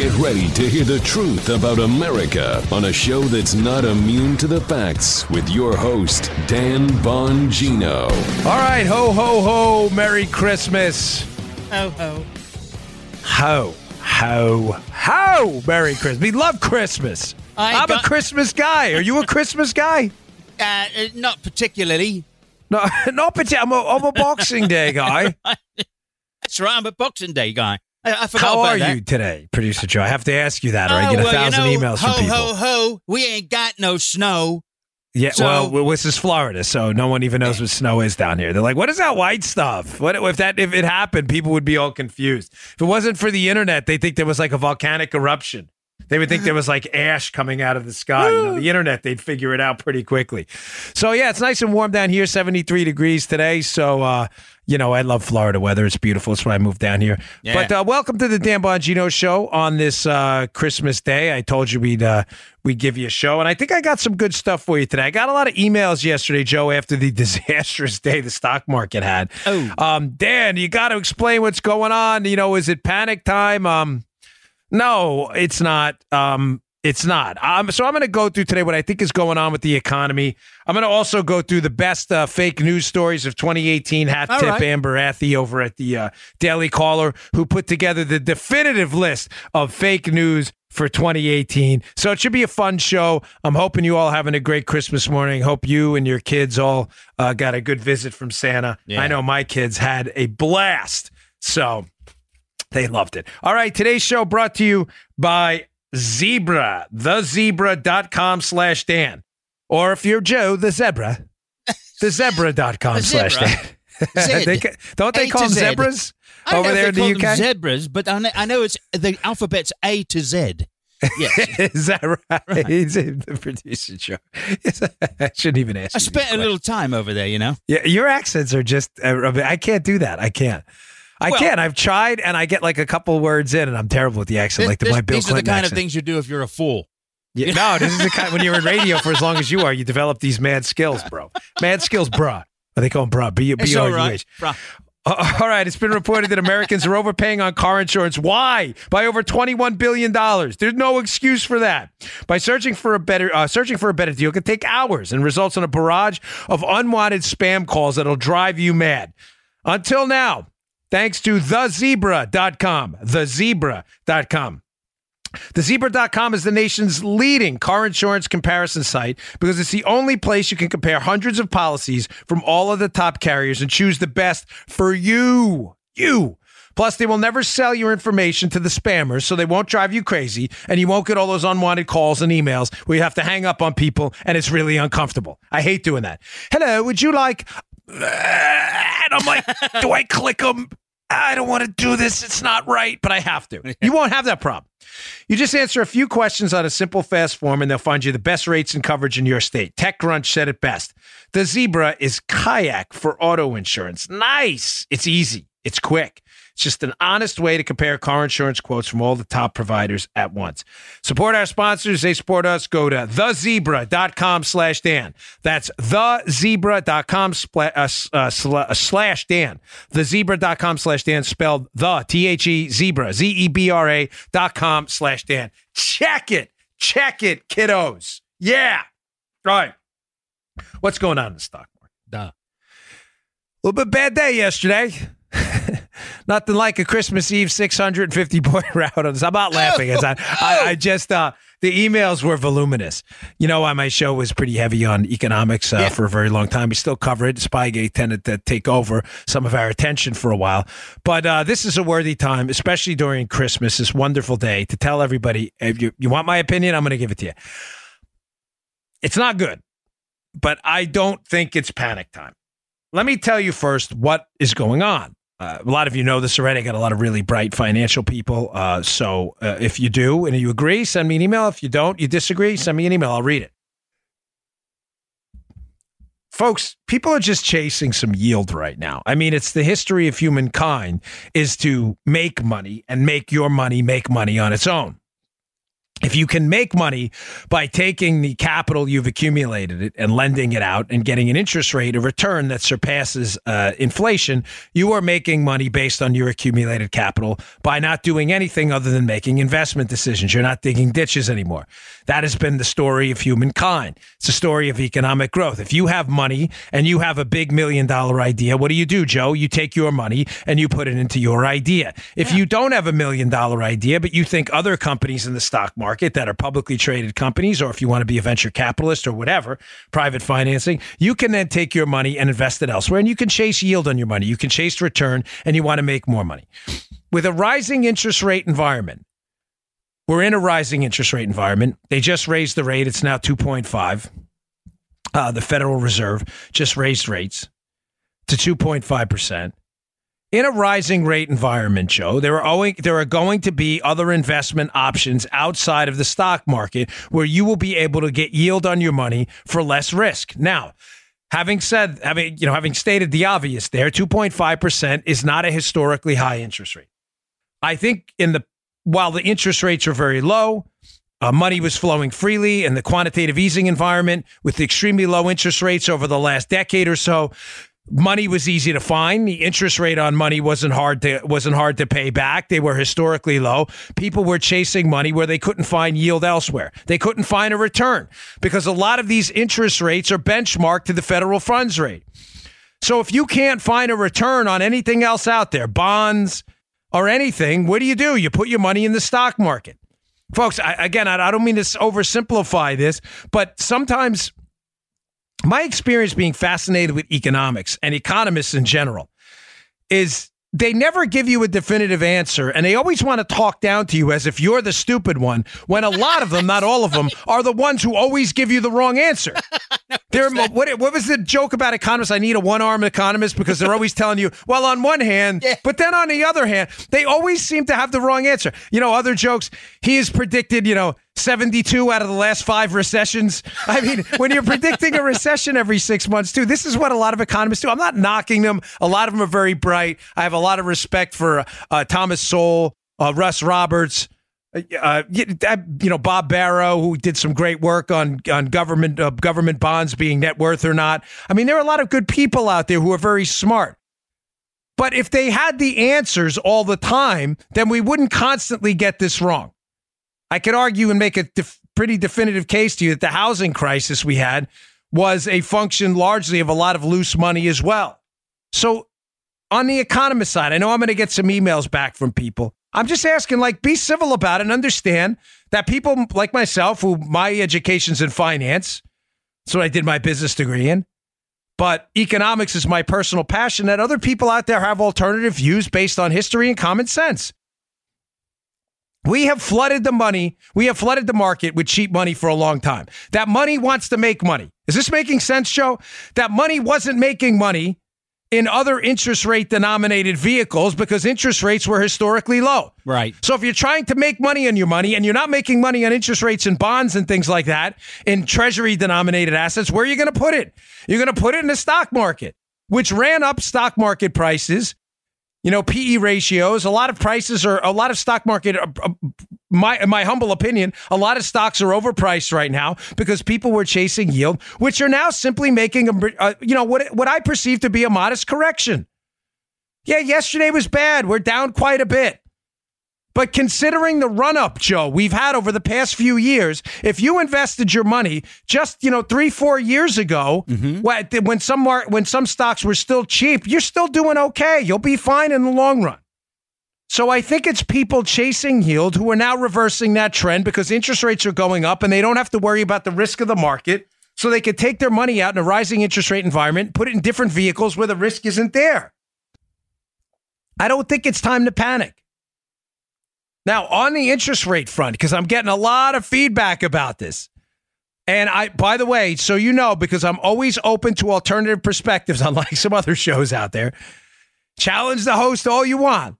Get ready to hear the truth about America on a show that's not immune to the facts with your host, Dan Bongino. All right, ho, ho, ho. Merry Christmas. Ho, ho. Ho, ho, ho. Merry Christmas. We love Christmas. I I'm got- a Christmas guy. Are you a Christmas guy? Uh, uh, not particularly. No, not particularly. I'm a, I'm a Boxing Day guy. That's right. I'm a Boxing Day guy. I, I forgot How are that. you today, Producer Joe? I have to ask you that, or I Oh, get a well, thousand you know, emails ho, from people. Ho, ho, ho! We ain't got no snow. Yeah, So- well, well, this is Florida, so no one even knows what snow is down here. They're like, "What is that white stuff?" What if that if it happened, people would be all confused. If it wasn't for the internet, they think there was like a volcanic eruption. They would think there was like ash coming out of the sky. You know, the internet, they'd figure it out pretty quickly. So yeah, it's nice and warm down here, seventy three degrees today. So uh, you know, I love Florida weather. It's beautiful. That's why I moved down here. Yeah. But uh, welcome to the Dan Bongino show on this uh, Christmas day. I told you we'd uh, we'd give you a show, and I think I got some good stuff for you today. I got a lot of emails yesterday, Joe, after the disastrous day the stock market had. Oh. um, Dan, you got to explain what's going on. You know, is it panic time? Um, no, it's not. Um, it's not. Um, so I'm going to go through today what I think is going on with the economy. I'm going to also go through the best uh, fake news stories of 2018. Hat All tip right. Amber Athey over at the uh, Daily Caller, who put together the definitive list of fake news for 2018. So it should be a fun show. I'm hoping you all having a great Christmas morning. Hope you and your kids all uh, got a good visit from Santa. Yeah. I know my kids had a blast. So they loved it. All right, today's show brought to you by Zebra, thezebra.com slash Dan. Or if you're Joe, the zebra, thezebra.com The slash. Dan. They don't they A call them Z. zebras I over there in the call UK? zebras, but I know, I know it's the alphabet's A to Z. Yes. Is that right? He's in the producer show. I shouldn't even ask. I spent a little time over there, you know. Yeah, your accents are just. Uh, I can't do that. I can't. I Well- can't. I've tried, and I get like a couple words in, and I'm terrible with the accent, like the This- my Bill these are the kind accent. of things you do if you're a fool. Yeah, no, this is the kind. When you're in radio for as long as you are, you develop these mad skills, bro. Mad skills, bruh. Or they call them bruh. B B all R U right. H. Uh, All right, it's been reported that Americans are overpaying on car insurance. Why? By over twenty-one billion dollars. There's no excuse for that. By searching for a better, uh, searching for a better deal can take hours and results in a barrage of unwanted spam calls that'll drive you mad. Until now, thanks to thezebra.com, thezebra.com. TheZebra.com is the nation's leading car insurance comparison site because it's the only place you can compare hundreds of policies from all of the top carriers and choose the best for you. You. Plus, they will never sell your information to the spammers, so they won't drive you crazy, and you won't get all those unwanted calls and emails where you have to hang up on people, and it's really uncomfortable. I hate doing that. Hello, would you like? And I'm like, do I click them? I don't want to do this. It's not right, but I have to. You won't have that problem. You just answer a few questions on a simple, fast form, and they'll find you the best rates and coverage in your state. TechCrunch said it best. The Zebra is kayak for auto insurance. Nice. It's easy. It's quick. It's just an honest way to compare car insurance quotes from all the top providers at once. Support our sponsors. They support us. Go to thezebra.com slash Dan. That's thezebra.com uh, uh, uh, slash Dan. Thezebra.com slash Dan spelled the T-H-E zebra, Z-E-B-R-A dot com slash Dan. Check it. Check it, kiddos. Yeah. All right. What's going on in the stock market? Duh. A little bit bad day yesterday. Nothing like a Christmas Eve 650 point rout. On this. I'm not laughing. It's not, I, I just, uh, the emails were voluminous. You know why my show was pretty heavy on economics uh, Yeah. for a very long time. We still cover it. Spygate tended to take over some of our attention for a while. But uh, this is a worthy time, especially during Christmas, this wonderful day, to tell everybody if you, you want my opinion, I'm going to give it to you. It's not good, but I don't think it's panic time. Let me tell you first what is going on. Uh, a lot of you know this already. I got a lot of really bright financial people. Uh, so uh, if you do and you agree, send me an email. If you don't, you disagree, send me an email. I'll read it. Folks, people are just chasing some yield right now. I mean, it's the history of humankind is to make money and make your money make money on its own. If you can make money by taking the capital you've accumulated and lending it out and getting an interest rate, a return that surpasses uh, inflation, you are making money based on your accumulated capital by not doing anything other than making investment decisions. You're not digging ditches anymore. That has been the story of humankind. It's a story of economic growth. If you have money and you have a big million dollar idea, what do you do, Joe? You take your money and you put it into your idea. If yeah. you don't have a million dollar idea, but you think other companies in the stock market, market that are publicly traded companies, or if you want to be a venture capitalist or whatever, private financing, you can then take your money and invest it elsewhere. And you can chase yield on your money. You can chase return and you want to make more money. With a rising interest rate environment, we're in a rising interest rate environment. They just raised the rate. It's now 2.5. Uh, the Federal Reserve just raised rates to 2.5% in a rising rate environment, Joe, there are going to be other investment options outside of the stock market where you will be able to get yield on your money for less risk. Now, having said, having you know, having stated the obvious, there, two point five percent is not a historically high interest rate. I think in the while the interest rates are very low, uh, money was flowing freely in the quantitative easing environment with extremely low interest rates over the last decade or so money was easy to find. The interest rate on money wasn't hard to wasn't hard to pay back. They were historically low. People were chasing money where they couldn't find yield elsewhere. They couldn't find a return because a lot of these interest rates are benchmarked to the federal funds rate. So if you can't find a return on anything else out there, bonds or anything, what do you do? You put your money in the stock market. Folks, I, again, I, I don't mean to oversimplify this, but sometimes my experience being fascinated with economics and economists in general is they never give you a definitive answer and they always want to talk down to you as if you're the stupid one when a lot of them not all of them are the ones who always give you the wrong answer There, what, what, was the joke about economists? I need a one-armed economist because they're always telling you, well, on one hand, yeah. but then on the other hand, they always seem to have the wrong answer. You know, other jokes. He has predicted, you know, 72 out of the last five recessions. I mean, when you're predicting a recession every six months, too, this is what a lot of economists do. I'm not knocking them. A lot of them are very bright. I have a lot of respect for uh, Thomas Sowell, uh, Russ Roberts. Uh, uh you know Bob Barro, who did some great work on on government uh, government bonds being net worth or not. I mean, there are a lot of good people out there who are very smart. But if they had the answers all the time, then we wouldn't constantly get this wrong. I could argue and make a def- pretty definitive case to you that the housing crisis we had was a function largely of a lot of loose money as well. So, on the economist side, I know I'm going to get some emails back from people. I'm just asking, like, be civil about it and understand that people like myself, who my education's in finance, that's what I did my business degree in, but economics is my personal passion, that other people out there have alternative views based on history and common sense. We have flooded the money. We have flooded the market with cheap money for a long time. That money wants to make money. Is this making sense, Joe? That money wasn't making money in other interest rate denominated vehicles because interest rates were historically low. Right. So if you're trying to make money on your money and you're not making money on interest rates and bonds and things like that in treasury denominated assets, where are you going to put it? You're going to put it in the stock market, which ran up stock market prices you know, PE ratios. A lot of prices are a lot of stock market. Uh, uh, My my humble opinion, a lot of stocks are overpriced right now because people were chasing yield, which are now simply making a uh, you know what what I perceive to be a modest correction. Yeah, yesterday was bad. We're down quite a bit. But considering the run up, Joe, we've had over the past few years, if you invested your money just you know three four years ago, mm-hmm. when some mar- when some stocks were still cheap, you're still doing okay. You'll be fine in the long run. So I think it's people chasing yield who are now reversing that trend because interest rates are going up and they don't have to worry about the risk of the market. So they could take their money out in a rising interest rate environment, put it in different vehicles where the risk isn't there. I don't think it's time to panic. Now, on the interest rate front, because I'm getting a lot of feedback about this. And I, by the way, so you know, because I'm always open to alternative perspectives, unlike some other shows out there, challenge the host all you want.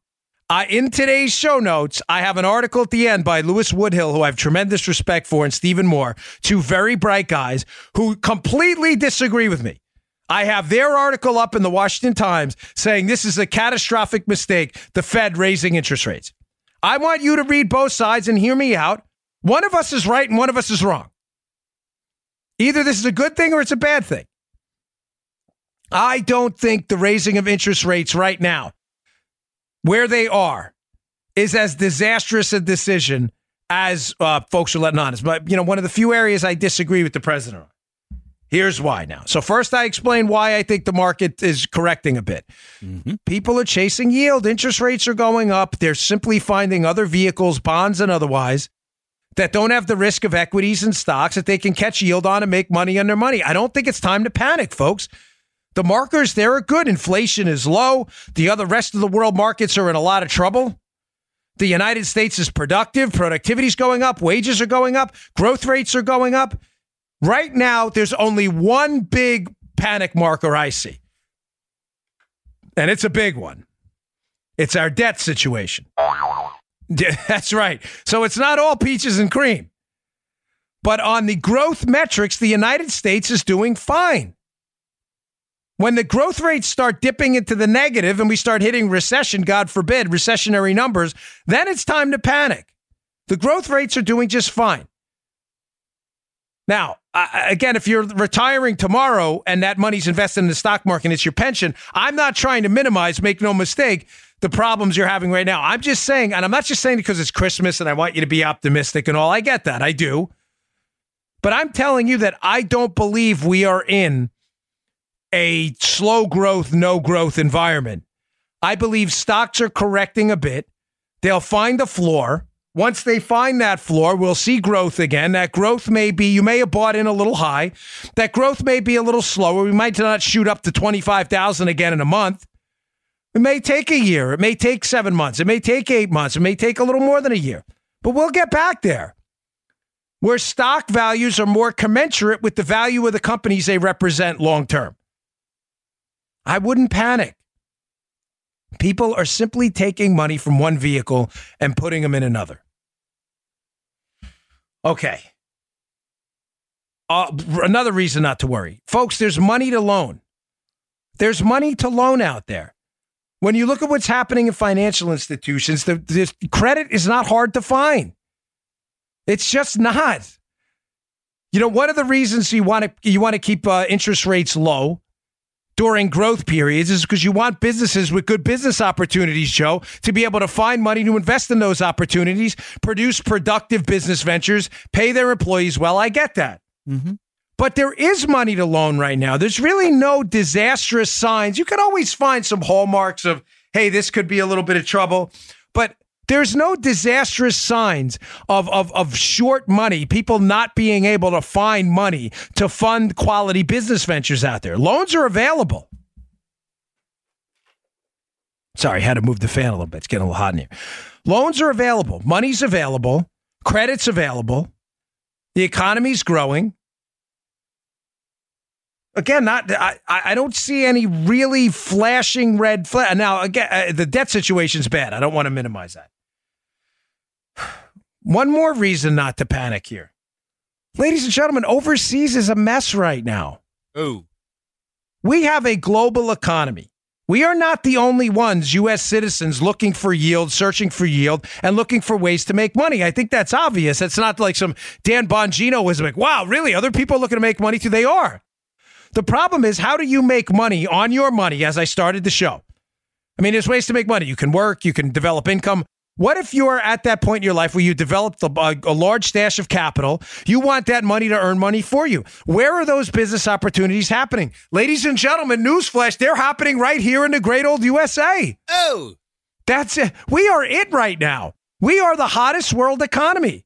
In today's show notes, I have an article at the end by Louis Woodhill, who I have tremendous respect for, and Stephen Moore, two very bright guys who completely disagree with me. I have their article up in the Washington Times saying this is a catastrophic mistake, the Fed raising interest rates. I want you to read both sides and hear me out. One of us is right and one of us is wrong. Either this is a good thing or it's a bad thing. I don't think the raising of interest rates right now, where they are, is as disastrous a decision as uh, folks are letting on. But you know, one of the few areas I disagree with the president on. Here's why now. So first, I explain why I think the market is correcting a bit. Mm-hmm. People are chasing yield. Interest rates are going up. They're simply finding other vehicles, bonds and otherwise, that don't have the risk of equities and stocks that they can catch yield on and make money on their money. I don't think it's time to panic, folks. The markers there are good. Inflation is low. The other rest of the world markets are in a lot of trouble. The United States is productive. Productivity is going up. Wages are going up. Growth rates are going up. Right now, there's only one big panic marker I see, and it's a big one. It's our debt situation. That's right. So it's not all peaches and cream. But on the growth metrics, the United States is doing fine. When the growth rates start dipping into the negative and we start hitting recession, God forbid, recessionary numbers, then it's time to panic. The growth rates are doing just fine. Now, again, if you're retiring tomorrow and that money's invested in the stock market and it's your pension, I'm not trying to minimize, make no mistake, the problems you're having right now. I'm just saying, and I'm not just saying because it's Christmas and I want you to be optimistic and all. I get that. I do. But I'm telling you that I don't believe we are in a slow growth, no growth environment. I believe stocks are correcting a bit. They'll find the floor. Once they find that floor, we'll see growth again. That growth may be, you may have bought in a little high. That growth may be a little slower. We might not shoot up to 25,000 again in a month. It may take a year. It may take seven months. It may take eight months. It may take a little more than a year. But we'll get back there where stock values are more commensurate with the value of the companies they represent long term. I wouldn't panic. People are simply taking money from one vehicle and putting them in another. Okay. Uh, another reason not to worry. Folks, there's money to loan. There's money to loan out there. When you look at what's happening in financial institutions, the, the credit is not hard to find. It's just not. You know, one of the reasons you want to you want to keep uh, interest rates low during growth periods is because you want businesses with good business opportunities, Joe, to be able to find money to invest in those opportunities, produce productive business ventures, pay their employees well. I get that. Mm-hmm. But there is money to loan right now. There's really no disastrous signs. You can always find some hallmarks of, hey, this could be a little bit of trouble. But there's no disastrous signs of, of, of short money, people not being able to find money to fund quality business ventures out there. Loans are available. Sorry, had to move the fan a little bit. It's getting a little hot in here. Loans are available. Money's available. Credit's available. The economy's growing. Again, not I, I don't see any really flashing red flag. Now, again, uh, the debt situation's bad. I don't want to minimize that. One more reason not to panic here. Ladies and gentlemen, overseas is a mess right now. Oh. We have a global economy. We are not the only ones, U.S. citizens, looking for yield, searching for yield, and looking for ways to make money. I think that's obvious. It's not like some Dan Bongino was like, wow, really? Other people are looking to make money too? They are. The problem is, how do you make money on your money as I started the show? I mean, there's ways to make money. You can work, you can develop income. What if you're at that point in your life where you developed a, a, large stash of capital? You want that money to earn money for you. Where are those business opportunities happening? Ladies and gentlemen, newsflash, they're happening right here in the great old USA. Oh. That's it. We are it right now. We are the hottest world economy.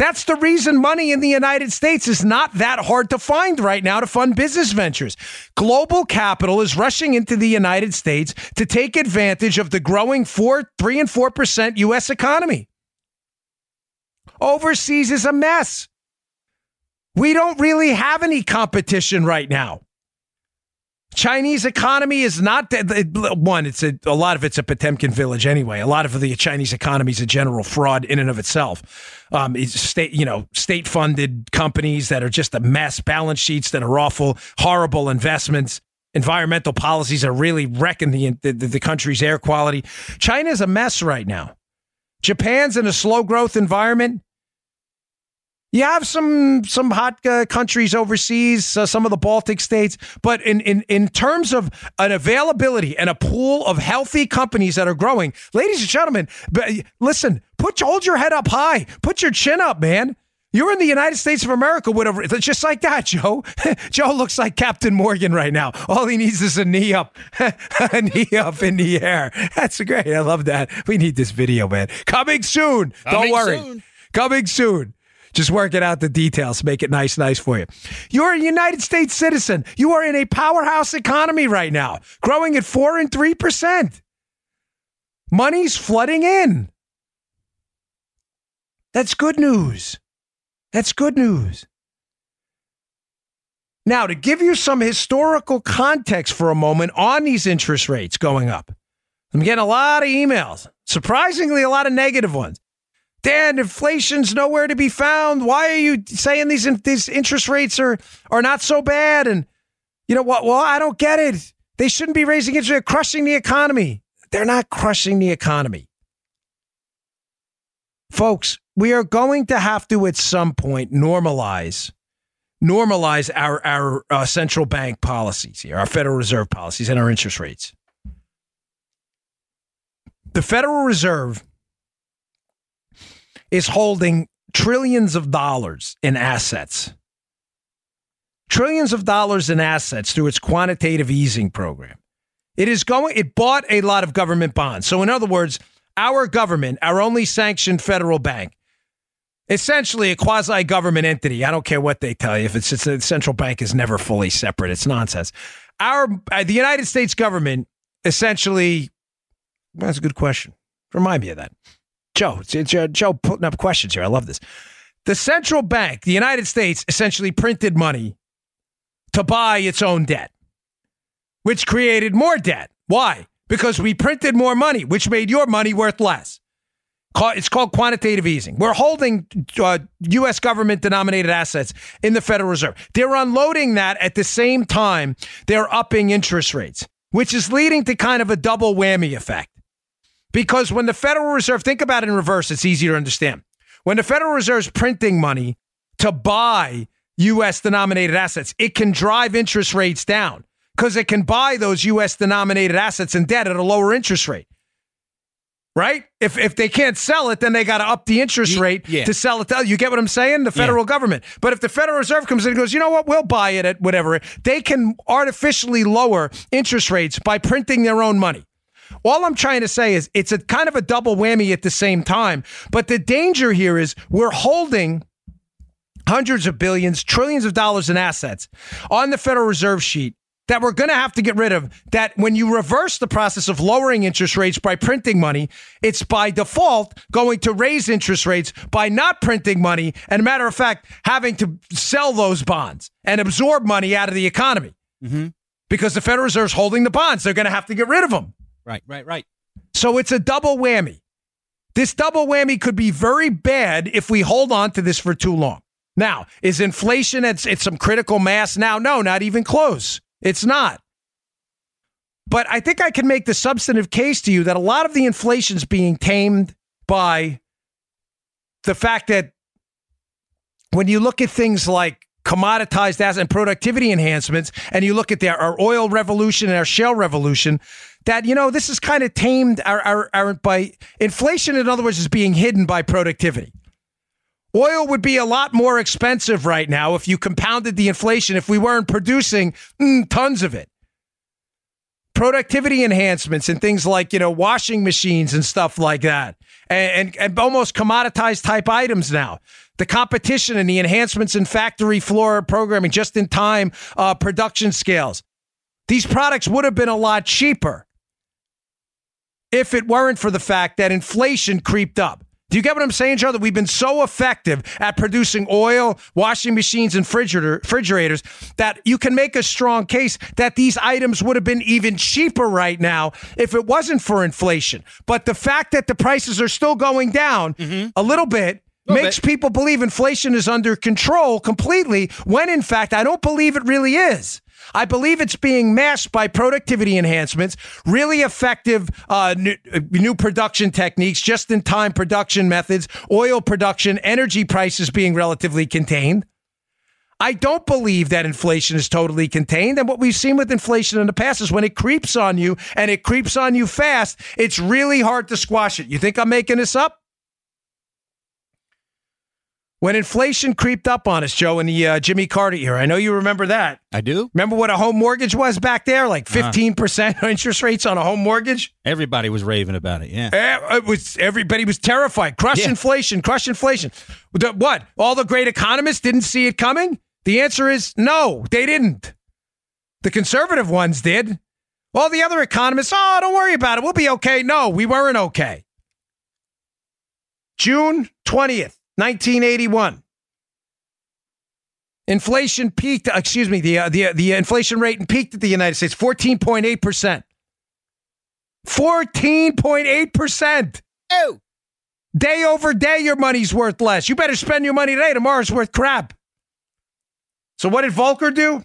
That's the reason money in the United States is not that hard to find right now to fund business ventures. Global capital is rushing into the United States to take advantage of the growing 4 3 and 4% US economy. Overseas is a mess. We don't really have any competition right now. Chinese economy is not one. It's a, a lot of it's a Potemkin village anyway. A lot of the Chinese economy is a general fraud in and of itself. Um, it's state, you know, state funded companies that are just a mess, balance sheets that are awful, horrible investments, environmental policies are really wrecking the, the, the country's air quality. China is a mess right now. Japan's in a slow growth environment. You have some some hot uh, countries overseas, uh, some of the Baltic states, but in, in in terms of an availability and a pool of healthy companies that are growing, ladies and gentlemen, but listen, put hold your head up high, put your chin up, man. You're in the United States of America, whatever. It's just like that, Joe. Joe looks like Captain Morgan right now. All he needs is a knee up, a knee up in the air. That's great. I love that. We need this video, man. Coming soon. Coming Don't worry. soon. Coming soon. Just working out the details, make it nice, nice for you. You're a United States citizen. You are in a powerhouse economy right now, growing at four and three percent. Money's flooding in. That's good news. That's good news. Now, to give you some historical context for a moment on these interest rates going up, I'm getting a lot of emails, surprisingly, a lot of negative ones. Dan, inflation's nowhere to be found. Why are you saying these these interest rates are are not so bad? And you know what? Well, I don't get it. They shouldn't be raising interest. They're crushing the economy. They're not crushing the economy, folks. We are going to have to at some point normalize normalize our our uh, central bank policies here, our Federal Reserve policies, and our interest rates. The Federal Reserve is holding trillions of dollars in assets. Trillions of dollars in assets through its quantitative easing program. It is going it bought a lot of government bonds. So in other words, our government, our only sanctioned federal bank, essentially a quasi government entity. I don't care what they tell you. If it's, it's a central bank is never fully separate, it's nonsense. Our uh, the United States government essentially. That's a good question. Remind me of that, Joe. It's, uh, Joe putting up questions here. I love this. The central bank, the United States, essentially printed money to buy its own debt, which created more debt. Why? Because we printed more money, which made your money worth less. It's called quantitative easing. We're holding uh, U.S. government denominated assets in the Federal Reserve. They're unloading that at the same time they're upping interest rates, which is leading to kind of a double whammy effect. Because when the Federal Reserve, think about it in reverse, it's easier to understand. When the Federal Reserve is printing money to buy U.S. denominated assets, it can drive interest rates down because it can buy those U.S. denominated assets and debt at a lower interest rate right? If if they can't sell it, then they got to up the interest rate yeah. to sell it. To, you get what I'm saying? The federal government. But if the Federal Reserve comes in and goes, you know what, we'll buy it at whatever, they can artificially lower interest rates by printing their own money. All I'm trying to say is it's a kind of a double whammy at the same time. But the danger here is we're holding hundreds of billions, trillions of dollars in assets on the Federal Reserve sheet that we're going to have to get rid of. That when you reverse the process of lowering interest rates by printing money, it's by default going to raise interest rates by not printing money. And a matter of fact, having to sell those bonds and absorb money out of the economy mm-hmm. because the Federal Reserve's holding the bonds. They're going to have to get rid of them. Right, right, right. So it's a double whammy. This double whammy could be very bad if we hold on to this for too long. Now, is inflation at, at some critical mass now? No, not even close. It's not. But I think I can make the substantive case to you that a lot of the inflation is being tamed by the fact that when you look at things like commoditized assets and productivity enhancements, and you look at their, our oil revolution and our shale revolution, that you know this is kind of tamed our, our, our by inflation. In other words, is being hidden by productivity. Oil would be a lot more expensive right now if you compounded the inflation if we weren't producing mm, tons of it. Productivity enhancements and things like, you know, washing machines and stuff like that, and, and, and almost commoditized type items now. The competition and the enhancements in factory floor programming, just in time uh, production scales. These products would have been a lot cheaper if it weren't for the fact that inflation creeped up. Do you get what I'm saying, Joe? That we've been so effective at producing oil, washing machines, and refrigerator, refrigerators that you can make a strong case that these items would have been even cheaper right now if it wasn't for inflation. But the fact that the prices are still going down mm-hmm. a little bit Little makes bit. people believe inflation is under control completely when in fact I don't believe it really is. I believe it's being masked by productivity enhancements, really effective uh, new, uh, new production techniques, just in time production methods, oil production, energy prices being relatively contained. I don't believe that inflation is totally contained. And what we've seen with inflation in the past is when it creeps on you and it creeps on you fast, it's really hard to squash it. You think I'm making this up? When inflation creeped up on us, Joe, in the uh, Jimmy Carter era, I know you remember that. I do. Remember what a home mortgage was back there? Like Uh-huh. 15% interest rates on a home mortgage? Everybody was raving about it. Yeah. Eh, It was everybody was terrified. Crush Yeah. inflation, crush inflation. What? All the great economists didn't see it coming? The answer is no, they didn't. The conservative ones did. All the other economists, oh, don't worry about it. We'll be okay. No, we weren't okay. June 20th, 1981. Inflation peaked, excuse me, the, uh, the, the inflation rate peaked at the United States, 14.8%. 14.8%. Oh. Day over day, your money's worth less. You better spend your money today. Tomorrow's worth crap. So, what did Volcker do?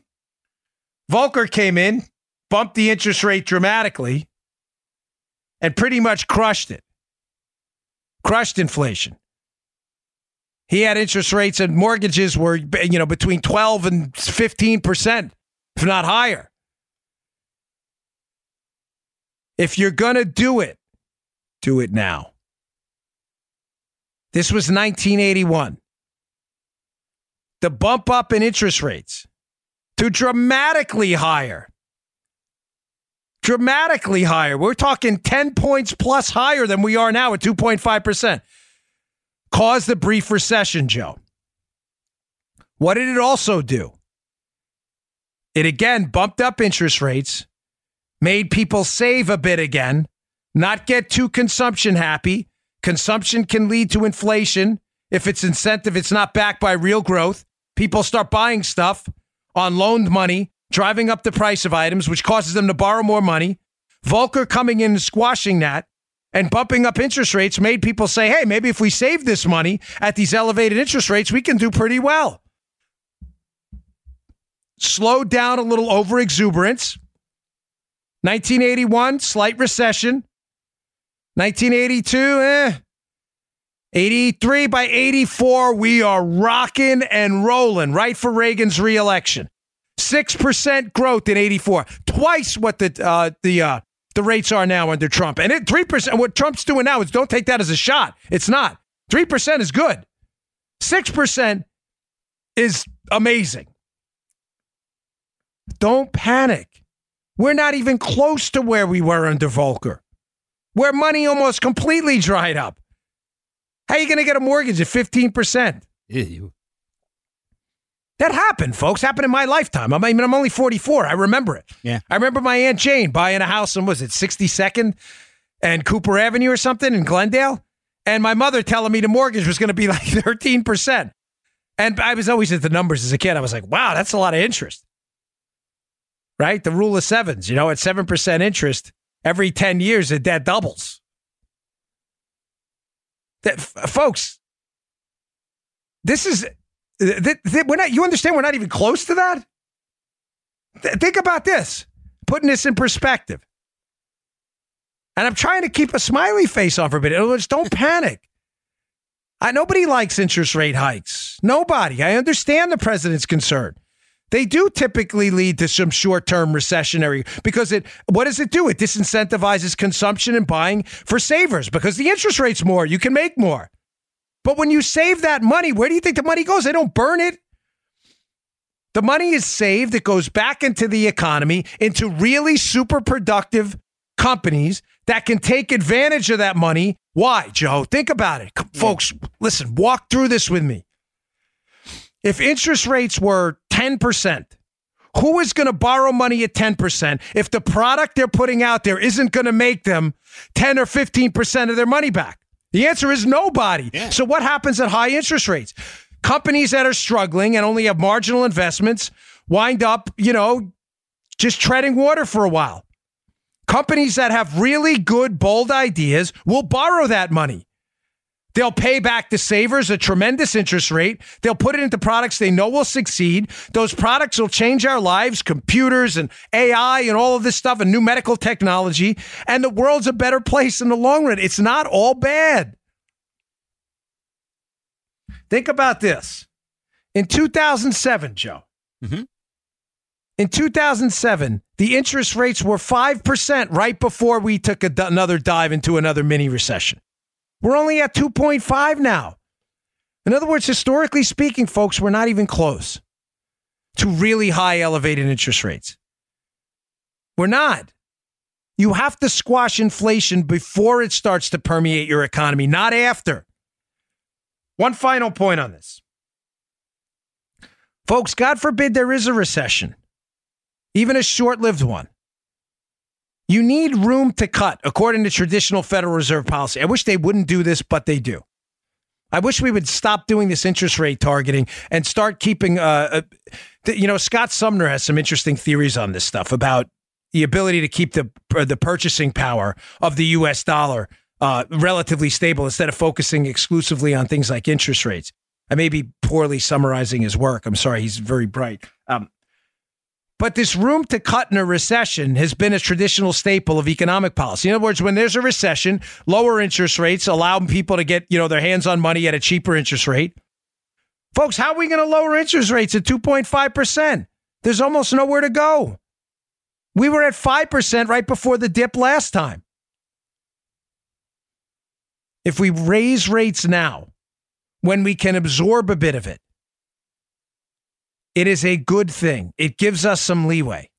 Volcker came in, bumped the interest rate dramatically, and pretty much crushed it. Crushed inflation. He had interest rates and mortgages were, you know, between 12 and 15%, if not higher. If you're to do it, do it now. This was 1981. The bump up in interest rates to dramatically higher. Dramatically higher. We're talking 10 points plus higher than we are now at 2.5%. Caused the brief recession, Joe. What did it also do? It again bumped up interest rates, made people save a bit again, not get too consumption happy. Consumption can lead to inflation. If it's incentive, it's not backed by real growth. People start buying stuff on loaned money, driving up the price of items, which causes them to borrow more money. Volcker coming in and squashing that and bumping up interest rates made people say, hey, maybe if we save this money at these elevated interest rates, we can do pretty well. Slowed down a little over exuberance. 1981, slight recession. 1982, eh. 83 by 84, we are rocking and rolling right for Reagan's reelection. 6% growth in 84, twice what the uh, the uh, the rates are now under Trump. And it 3%, what Trump's doing now is don't take that as a shot. It's not. 3% is good. 6% is amazing. Don't panic. We're not even close to where we were under Volcker, where money almost completely dried up. How are you going to get a mortgage at 15%? Ew. That happened, folks. Happened in my lifetime. I mean, I'm only 44. I remember it. Yeah. I remember my Aunt Jane buying a house on, was it 62nd and Cooper Avenue or something in Glendale? And my mother telling me the mortgage was going to be like 13%. And I was always at the numbers as a kid. I was like, wow, that's a lot of interest. Right? The rule of sevens, you know, at 7% interest, every 10 years, it that doubles. That, folks, this is we're not. You understand? We're not even close to that. Th- think about this. Putting this in perspective. And I'm trying to keep a smiley face on for a bit. Words, don't panic. I, nobody likes interest rate hikes. Nobody. I understand the president's concern. They do typically lead to some short-term recessionary because it. What does it do? It disincentivizes consumption and buying for savers because the interest rate's more. You can make more. But when you save that money, where do you think the money goes? They don't burn it. The money is saved. It goes back into the economy, into really super productive companies that can take advantage of that money. Why, Joe? Think about it. C- Folks, listen, walk through this with me. If interest rates were 10%, who is going to borrow money at 10% if the product they're putting out there isn't going to make them 10 or 15% of their money back? The answer is nobody. Yeah. So, what happens at high interest rates? Companies that are struggling and only have marginal investments wind up, you know, just treading water for a while. Companies that have really good, bold ideas will borrow that money. They'll pay back the savers a tremendous interest rate. They'll put it into products they know will succeed. Those products will change our lives, computers and AI and all of this stuff and new medical technology. And the world's a better place in the long run. It's not all bad. Think about this. In 2007, Joe, Mhm. in 2007, the interest rates were 5% right before we took a, another dive into another mini recession. We're only at 2.5 now. In other words, historically speaking, folks, we're not even close to really high elevated interest rates. We're not. You have to squash inflation before it starts to permeate your economy, not after. One final point on this. Folks, God forbid there is a recession, even a short lived one. You need room to cut, according to traditional Federal Reserve policy. I wish they wouldn't do this, but they do. I wish we would stop doing this interest rate targeting and start keeping. Uh, uh, you know, Scott Sumner has some interesting theories on this stuff about the ability to keep the uh, the purchasing power of the U.S. dollar uh, relatively stable instead of focusing exclusively on things like interest rates. I may be poorly summarizing his work. I'm sorry. He's very bright. Um, but this room to cut in a recession has been a traditional staple of economic policy. In other words, when there's a recession, lower interest rates allow people to get, you know, their hands on money at a cheaper interest rate. Folks, how are we going to lower interest rates at 2.5%? There's almost nowhere to go. We were at 5% right before the dip last time. If we raise rates now, when we can absorb a bit of it, it is a good thing. It gives us some leeway.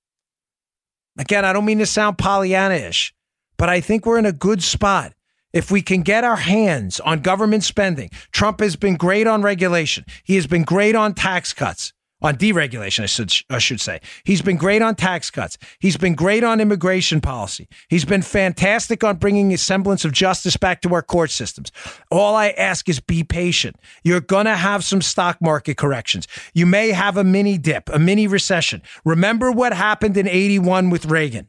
Again, I don't mean to sound Pollyanna ish, but I think we're in a good spot. If we can get our hands on government spending, Trump has been great on regulation. He has been great on tax cuts, on deregulation, I should, I should say. He's been great on tax cuts. He's been great on immigration policy. He's been fantastic on bringing a semblance of justice back to our court systems. All I ask is be patient. You're going to have some stock market corrections. You may have a mini dip, a mini recession. Remember what happened in 81 with Reagan?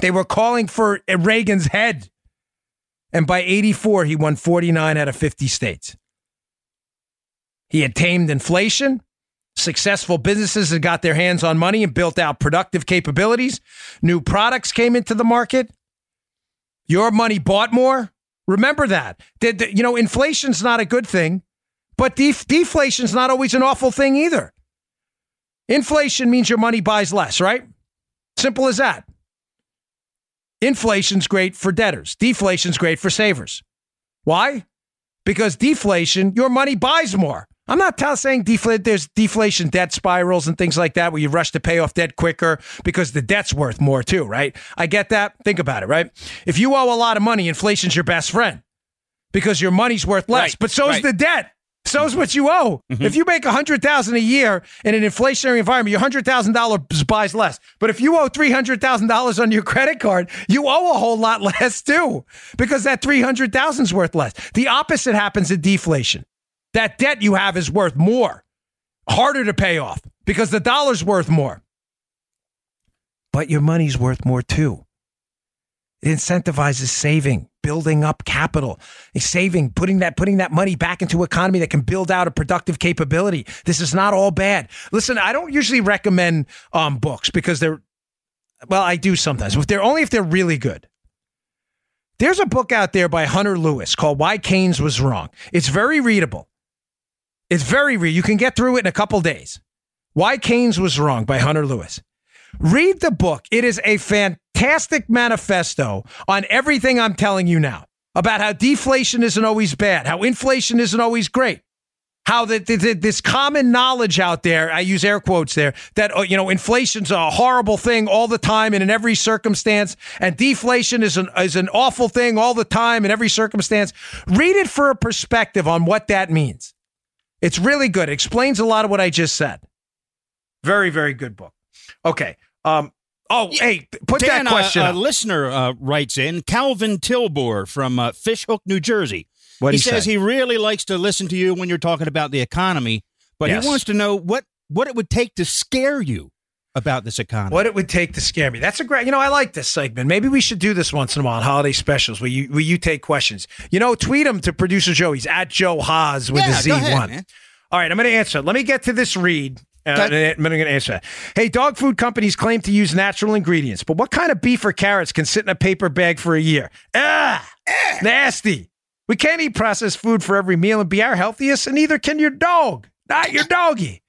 They were calling for uh, Reagan's head. And by 84, he won 49 out of 50 states. He had tamed inflation. Successful businesses had got their hands on money and built out productive capabilities. New products came into the market. Your money bought more. Remember that. You know, inflation's not a good thing, but def- deflation's not always an awful thing either. Inflation means your money buys less, right? Simple as that. Inflation's great for debtors. Deflation's great for savers. Why? Because deflation, your money buys more. I'm not t- saying deflate. There's deflation debt spirals and things like that where you rush to pay off debt quicker because the debt's worth more too, right? I get that. Think about it, right? If you owe a lot of money, inflation's your best friend because your money's worth less, Right, but so's right. the debt. So's what you owe. Mm-hmm. If you make a hundred thousand a year in an inflationary environment, your hundred thousand dollars buys less. But if you owe three hundred thousand dollars on your credit card, you owe a whole lot less too, because that three hundred thousand is worth less. The opposite happens in deflation. That debt you have is worth more, harder to pay off because the dollar's worth more. But your money's worth more too. It incentivizes saving, building up capital, saving, putting that putting that money back into economy that can build out a productive capability. This is not all bad. Listen, I don't usually recommend um, books because they're well, I do sometimes, but they're only if they're really good. There's a book out there by Hunter Lewis called Why Keynes Was Wrong. It's very readable. It's very real. You can get through it in a couple days. Why Keynes Was Wrong by Hunter Lewis. Read the book. It is a fantastic manifesto on everything I'm telling you now about how deflation isn't always bad, how inflation isn't always great, how that the, the, this common knowledge out there, I use air quotes there, that, uh, you know, inflation's a horrible thing all the time and in every circumstance, and deflation is an, is an awful thing all the time in every circumstance. Read it for a perspective on what that means. It's really good. It explains a lot of what I just said. Very, very good book. Okay. Um, oh, hey, put Dan, that question a, a listener uh, writes in Calvin Tilbor from uh, Fishhook, New Jersey. What'd he he says say? he really likes to listen to you when you're talking about the economy, but Yes. he wants to know what what it would take to scare you about this economy. What it would take to scare me. That's a great, you know, I like this segment. Maybe we should do this once in a while on holiday specials where you, where you take questions. You know, tweet them to producer Joe. He's at Joe Haas with Yeah, a Z1. ahead, man. All right, I'm going to answer. Let me get to this read. Uh, and I'm going to answer that. Hey, dog food companies claim to use natural ingredients, but what kind of beef or carrots can sit in a paper bag for a year? Ah, nasty. We can't eat processed food for every meal and be our healthiest, and neither can your dog, not your doggy.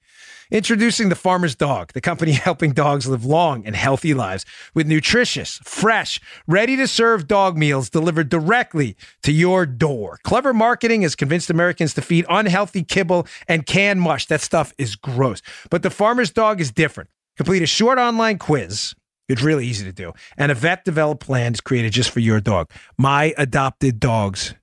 Introducing the Farmer's Dog, the company helping dogs live long and healthy lives with nutritious, fresh, ready to serve dog meals delivered directly to your door. Clever marketing has convinced Americans to feed unhealthy kibble and canned mush. That stuff is gross. But the Farmer's Dog is different. Complete a short online quiz. It's really easy to do. And a vet developed plan is created just for your dog. My adopted dogs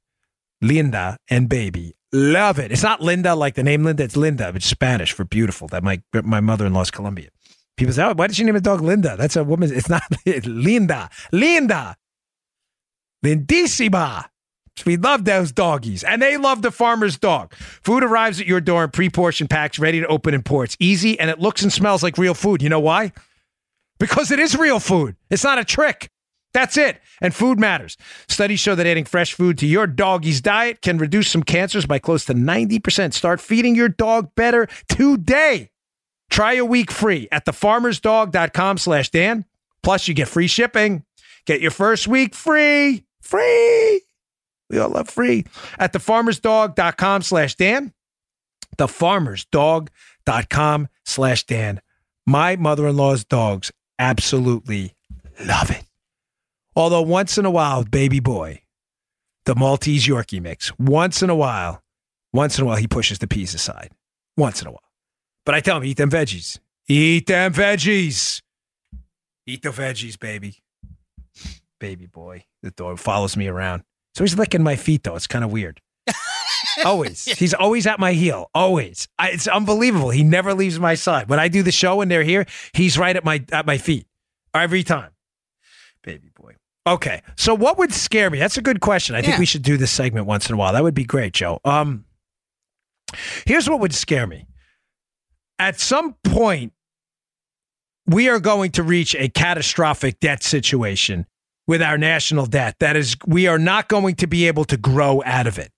Linda and baby. Love it. It's not Linda like the name Linda. It's Linda. It's Spanish for beautiful. That my my mother in law's Colombian. People say, "Oh, why did she name a dog Linda?" That's a woman. It's not Linda. Linda. Lindissima. We love those doggies, and they love the farmer's dog. Food arrives at your door in pre-portioned packs, ready to open and pour. It's easy, and it looks and smells like real food. You know why? Because it is real food. It's not a trick. That's it. And food matters. Studies show that adding fresh food to your doggy's diet can reduce some cancers by close to 90%. Start feeding your dog better today. Try a week free at thefarmersdog.com slash Dan. Plus, you get free shipping. Get your first week free. Free. We all love free. At thefarmersdog.com slash Dan. Thefarmersdog.com slash Dan. My mother-in-law's dogs absolutely love it. Although once in a while, baby boy, the Maltese Yorkie mix, once in a while, once in a while, he pushes the peas aside. Once in a while. But I tell him, eat them veggies. Eat them veggies. Eat the veggies, baby. Baby boy. The dog follows me around. So he's licking my feet, though. It's kind of weird. always. He's always at my heel. Always. I, it's unbelievable. He never leaves my side. When I do the show and they're here, he's right at my at my feet every time. Baby boy. Okay. So what would scare me? That's a good question. I think Yeah. we should do this segment once in a while. That would be great, Joe. Um Here's what would scare me. At some point we are going to reach a catastrophic debt situation with our national debt. That is we are not going to be able to grow out of it.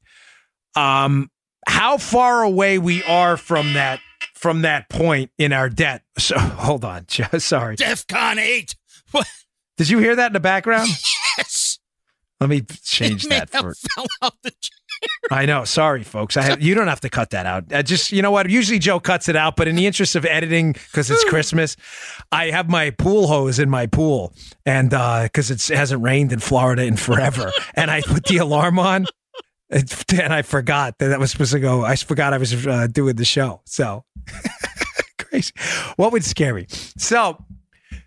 Um how far away we are from that from that point in our debt. So hold on. Joe, Sorry. DEFCON 8. What? Did you hear that in the background? Yes. Let me change It that for. fell out the chair. I know. Sorry, folks. I have. You don't have to cut that out. I just, you know what? Usually Joe cuts it out, but in the interest of editing, because it's Christmas, I have my pool hose in my pool, and because it hasn't rained in Florida in forever, and I put the alarm on, and and I forgot that that was supposed to go. I forgot I was uh, doing the show. So crazy. What would scare me? So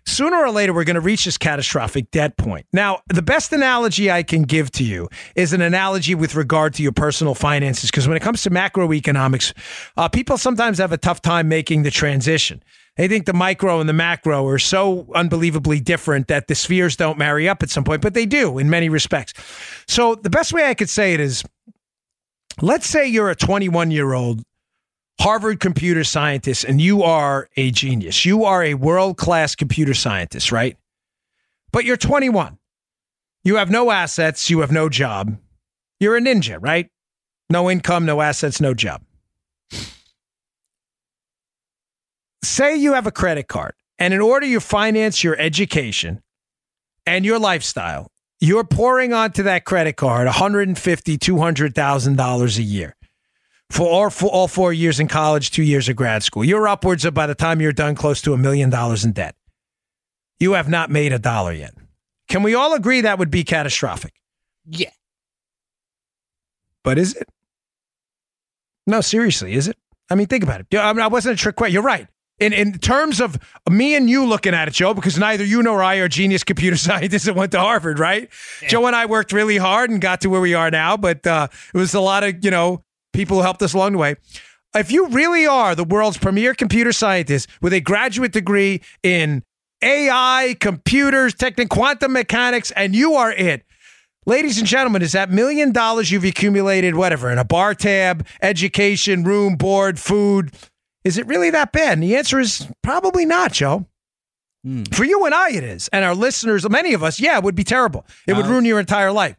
sooner or later we're going to reach this catastrophic debt point. Now, the best analogy I can give to you is an analogy with regard to your personal finances because when it comes to macroeconomics, uh, people sometimes have a tough time making the transition. They think the micro and the macro are so unbelievably different that the spheres don't marry up at some point, but they do in many respects. So, the best way I could say it is let's say you're a 21 year old Harvard computer scientist and you are a genius. You are a world class computer scientist, right? But you're 21. You have no assets. You have no job. You're a ninja, right? No income, no assets, no job. Say you have a credit card, and in order to finance your education and your lifestyle, you're pouring onto that credit card $150,000, $200,000 a year for all, for all four years in college, two years of grad school. You're upwards of, by the time you're done, close to a million dollars in debt. You have not made a dollar yet. Can we all agree that would be catastrophic? Yeah. But is it? No, seriously, is it? I mean, think about it. Yeah, I, mean, I wasn't a trick question. You're right. In, in terms of me and you looking at it, Joe, because neither you nor I are genius computer scientists that went to Harvard, right? Joe and I worked really hard and got to where we are now, but uh, it was a lot of, you know, people who helped us along the way. If you really are the world's premier computer scientist with a graduate degree in AI, computers, tech, and quantum mechanics, and you are it, Ladies and gentlemen, is that million dollars you've accumulated, whatever, in a bar tab, education, room, board, food, is it really that bad? And the answer is probably not, Joe. Mm. For you and I, it is. And our listeners, many of us, yeah, it would be terrible. It would Uh, ruin your entire life.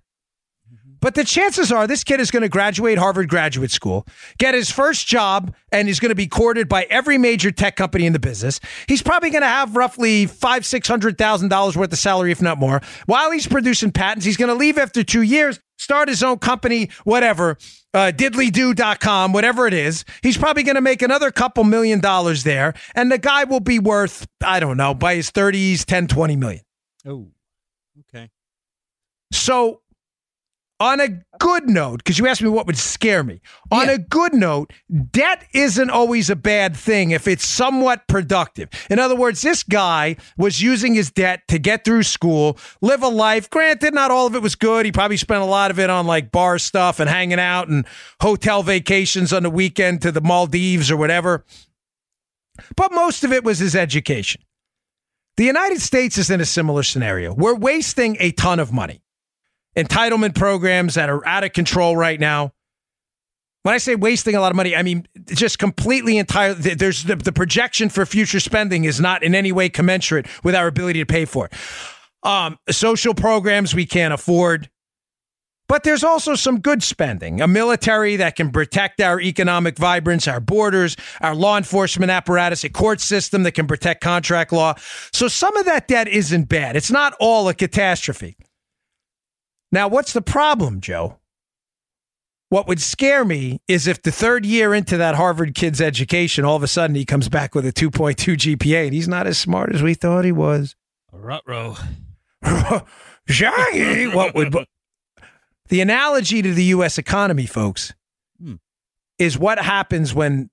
But the chances are this kid is going to graduate Harvard Graduate School, get his first job, and he's going to be courted by every major tech company in the business. He's probably going to have roughly five, six hundred thousand dollars worth of salary, if not more. While he's producing patents, he's going to leave after two years, start his own company, whatever, uh, diddlydo.com, whatever it is. He's probably going to make another couple million dollars there, and the guy will be worth, I don't know, by his 30s, 10, 20 million. Oh, okay. So, on a good note, because you asked me what would scare me, on Yeah. a good note, debt isn't always a bad thing if it's somewhat productive. In other words, this guy was using his debt to get through school, live a life. Granted, not all of it was good. He probably spent a lot of it on like bar stuff and hanging out and hotel vacations on the weekend to the Maldives or whatever. But most of it was his education. The United States is in a similar scenario. We're wasting a ton of money entitlement programs that are out of control right now. When I say wasting a lot of money, I mean just completely entire. There's the, the projection for future spending is not in any way commensurate with our ability to pay for it. Um, social programs we can't afford, but there's also some good spending. A military that can protect our economic vibrance, our borders, our law enforcement apparatus, a court system that can protect contract law. So some of that debt isn't bad. It's not all a catastrophe. Now, what's the problem, Joe? What would scare me is if the third year into that Harvard kid's education, all of a sudden he comes back with a 2.2 GPA and he's not as smart as we thought he was. Ruh-roh. What would the analogy to the U.S. economy, folks, Hmm. is what happens when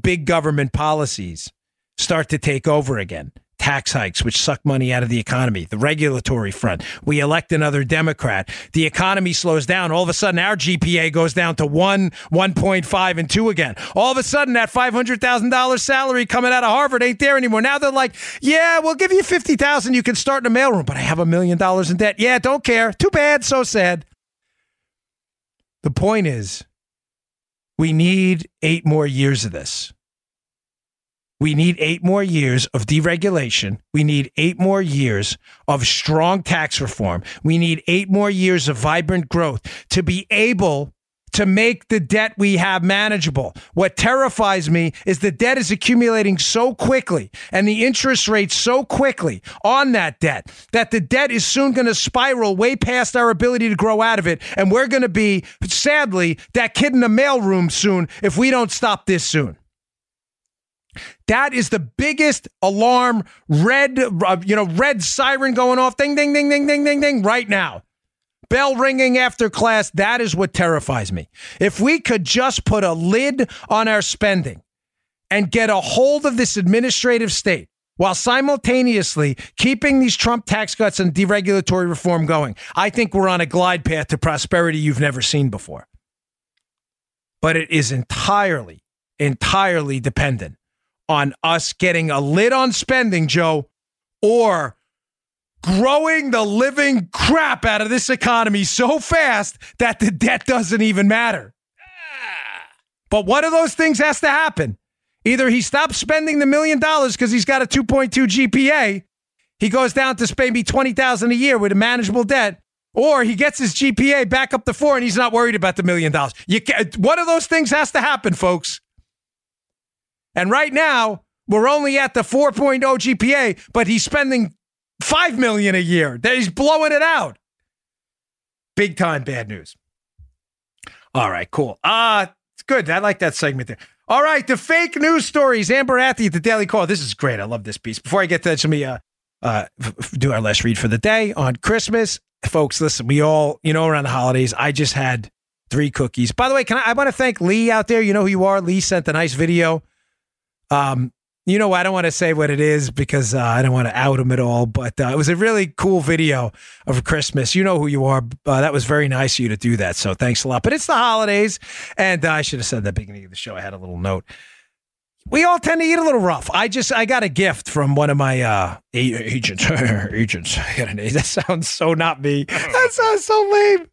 big government policies start to take over again. Tax hikes, which suck money out of the economy, the regulatory front. We elect another Democrat. The economy slows down. All of a sudden, our GPA goes down to one, 1.5, and two again. All of a sudden, that $500,000 salary coming out of Harvard ain't there anymore. Now they're like, yeah, we'll give you 50000 You can start in a mailroom, but I have a million dollars in debt. Yeah, don't care. Too bad. So sad. The point is, we need eight more years of this. We need eight more years of deregulation. We need eight more years of strong tax reform. We need eight more years of vibrant growth to be able to make the debt we have manageable. What terrifies me is the debt is accumulating so quickly and the interest rates so quickly on that debt that the debt is soon going to spiral way past our ability to grow out of it. And we're going to be, sadly, that kid in the mailroom soon if we don't stop this soon. That is the biggest alarm, red, uh, you know, red siren going off, ding, ding, ding, ding, ding, ding, ding, right now. Bell ringing after class. That is what terrifies me. If we could just put a lid on our spending and get a hold of this administrative state while simultaneously keeping these Trump tax cuts and deregulatory reform going, I think we're on a glide path to prosperity you've never seen before. But it is entirely, entirely dependent on us getting a lid on spending, Joe, or growing the living crap out of this economy so fast that the debt doesn't even matter. But one of those things has to happen. Either he stops spending the million dollars because he's got a 2.2 GPA, he goes down to maybe 20,000 a year with a manageable debt, or he gets his GPA back up to 4 and he's not worried about the million dollars. You can, one of those things has to happen, folks. And right now, we're only at the 4.0 GPA, but he's spending 5 million a year. He's blowing it out. Big time bad news. All right, cool. Uh it's good. I like that segment there. All right, the fake news stories. Amber Athey at the Daily Call. This is great. I love this piece. Before I get to that, let me uh, uh, do our last read for the day on Christmas. Folks, listen, we all, you know, around the holidays, I just had three cookies. By the way, can I, I want to thank Lee out there. You know who you are. Lee sent a nice video. Um, you know, I don't want to say what it is because uh, I don't want to out him at all, but uh, it was a really cool video of Christmas. You know who you are. Uh, that was very nice of you to do that. So thanks a lot. But it's the holidays, and uh, I should have said at the beginning of the show. I had a little note. We all tend to eat a little rough. I just I got a gift from one of my uh, agents. agents. That sounds so not me. That sounds so lame.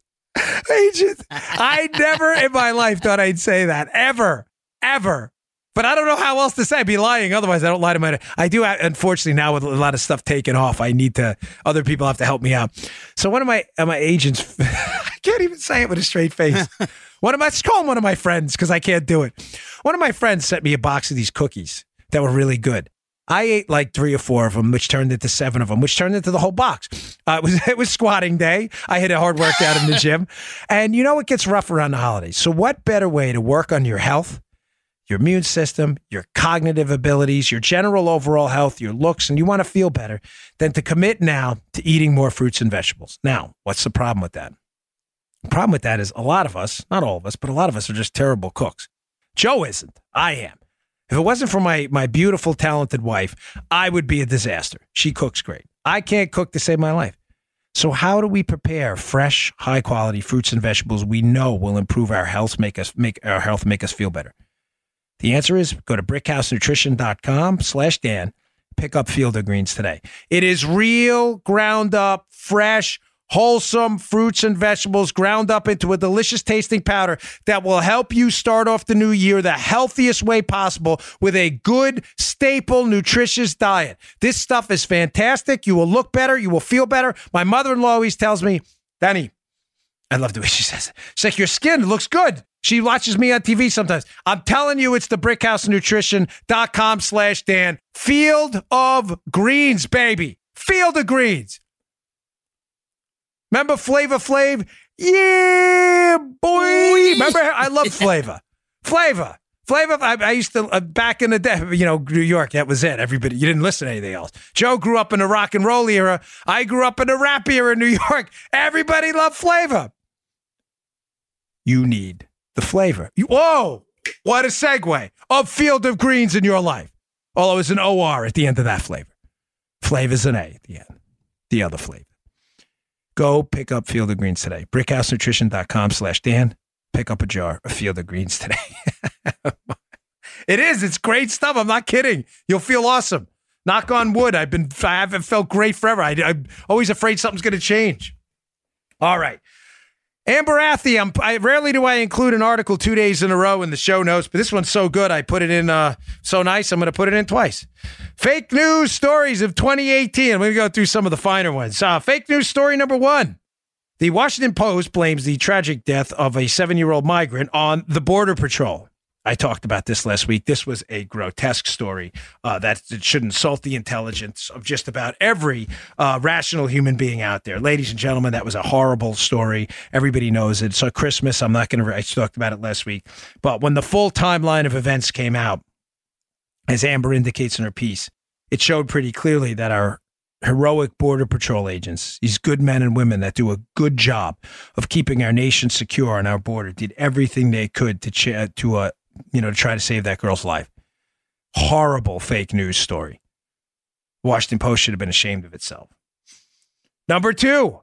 Agent. I never in my life thought I'd say that ever, ever. But I don't know how else to say. I'd be lying. Otherwise, I don't lie to my. I do. Unfortunately, now with a lot of stuff taken off, I need to. Other people have to help me out. So one of my uh, my agents, I can't even say it with a straight face. one of my, let's call him one of my friends because I can't do it. One of my friends sent me a box of these cookies that were really good. I ate like three or four of them, which turned into seven of them, which turned into the whole box. Uh, it was it was squatting day. I hit a hard workout in the gym, and you know it gets rough around the holidays. So what better way to work on your health? Your immune system, your cognitive abilities, your general overall health, your looks, and you want to feel better, than to commit now to eating more fruits and vegetables. Now, what's the problem with that? The problem with that is a lot of us, not all of us, but a lot of us are just terrible cooks. Joe isn't. I am. If it wasn't for my my beautiful, talented wife, I would be a disaster. She cooks great. I can't cook to save my life. So how do we prepare fresh, high quality fruits and vegetables we know will improve our health, make us make our health make us feel better? The answer is go to brickhousenutrition.com slash Dan, pick up Field of Greens today. It is real, ground up, fresh, wholesome fruits and vegetables ground up into a delicious tasting powder that will help you start off the new year the healthiest way possible with a good, staple, nutritious diet. This stuff is fantastic. You will look better. You will feel better. My mother in law always tells me, Danny, I love the way she says it. She's like, your skin looks good. She watches me on TV sometimes. I'm telling you, it's the brickhousenutrition.com slash Dan. Field of Greens, baby. Field of Greens. Remember Flavor Flav? Yeah, boy. Remember, I love Flavor. Flavor. Flavor, I, I, used to, uh, back in the day, you know, New York, that was it. Everybody, you didn't listen to anything else. Joe grew up in the rock and roll era. I grew up in the rap era in New York. Everybody loved Flavor. You need the flavor. You, whoa, what a segue of Field of Greens in your life. Although it's an OR at the end of that flavor. Flavor's an A at the end. The other flavor. Go pick up Field of Greens today. Brickhousenutrition.com slash Dan. Pick up a jar of Field of Greens today. it is. It's great stuff. I'm not kidding. You'll feel awesome. Knock on wood. I've been, I haven't felt great forever. I, I'm always afraid something's going to change. All right. Amber Athey, I'm, I rarely do I include an article two days in a row in the show notes, but this one's so good I put it in uh, so nice I'm going to put it in twice. Fake news stories of 2018. I'm going to go through some of the finer ones. Uh, fake news story number one. The Washington Post blames the tragic death of a seven year old migrant on the Border Patrol. I talked about this last week. This was a grotesque story uh, that should insult the intelligence of just about every uh, rational human being out there. Ladies and gentlemen, that was a horrible story. Everybody knows it. So, Christmas, I'm not going to, I talked about it last week. But when the full timeline of events came out, as Amber indicates in her piece, it showed pretty clearly that our heroic Border Patrol agents, these good men and women that do a good job of keeping our nation secure on our border, did everything they could to to uh, you know, to try to save that girl's life. Horrible fake news story. Washington Post should have been ashamed of itself. Number two,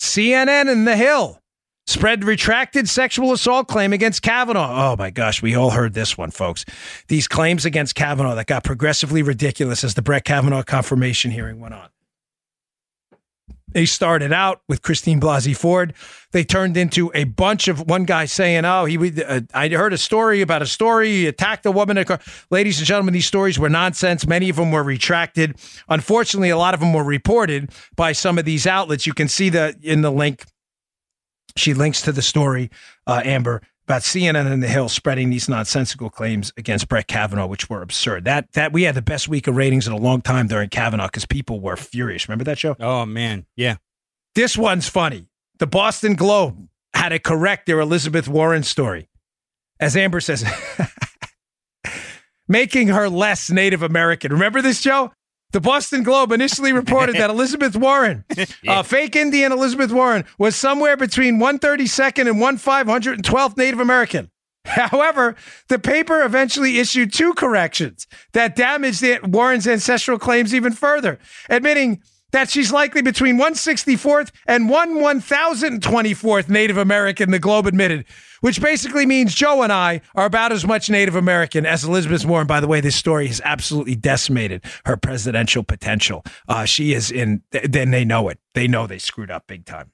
CNN and The Hill spread retracted sexual assault claim against Kavanaugh. Oh my gosh, we all heard this one, folks. These claims against Kavanaugh that got progressively ridiculous as the Brett Kavanaugh confirmation hearing went on. They started out with Christine Blasey Ford. They turned into a bunch of one guy saying, "Oh, he." Uh, I heard a story about a story. He attacked a woman. Ladies and gentlemen, these stories were nonsense. Many of them were retracted. Unfortunately, a lot of them were reported by some of these outlets. You can see that in the link. She links to the story, uh, Amber about CNN and the Hill spreading these nonsensical claims against Brett Kavanaugh, which were absurd. That that we had the best week of ratings in a long time during Kavanaugh because people were furious. Remember that show? Oh man, yeah. This one's funny. The Boston Globe had to correct their Elizabeth Warren story, as Amber says, making her less Native American. Remember this, Joe? The Boston Globe initially reported that Elizabeth Warren, yeah. uh, fake Indian Elizabeth Warren, was somewhere between 132nd and 1512th Native American. However, the paper eventually issued two corrections that damaged Warren's ancestral claims even further, admitting that she's likely between 164th and 1 1024th Native American, the Globe admitted, which basically means Joe and I are about as much Native American as Elizabeth Warren. By the way, this story has absolutely decimated her presidential potential. Uh, she is in, then they know it. They know they screwed up big time.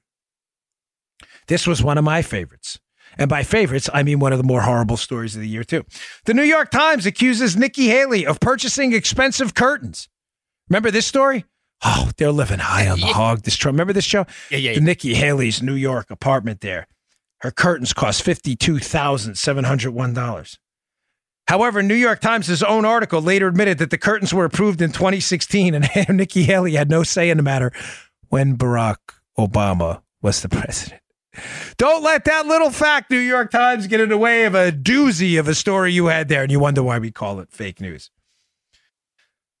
This was one of my favorites. And by favorites, I mean one of the more horrible stories of the year, too. The New York Times accuses Nikki Haley of purchasing expensive curtains. Remember this story? Oh, they're living high on the Yeah. hog. This show. Remember this show? Yeah, yeah, The Nikki Haley's New York apartment there. Her curtains cost $52,701. However, New York Times' own article later admitted that the curtains were approved in 2016 and Nikki Haley had no say in the matter when Barack Obama was the president. Don't let that little fact, New York Times, get in the way of a doozy of a story you had there, and you wonder why we call it fake news.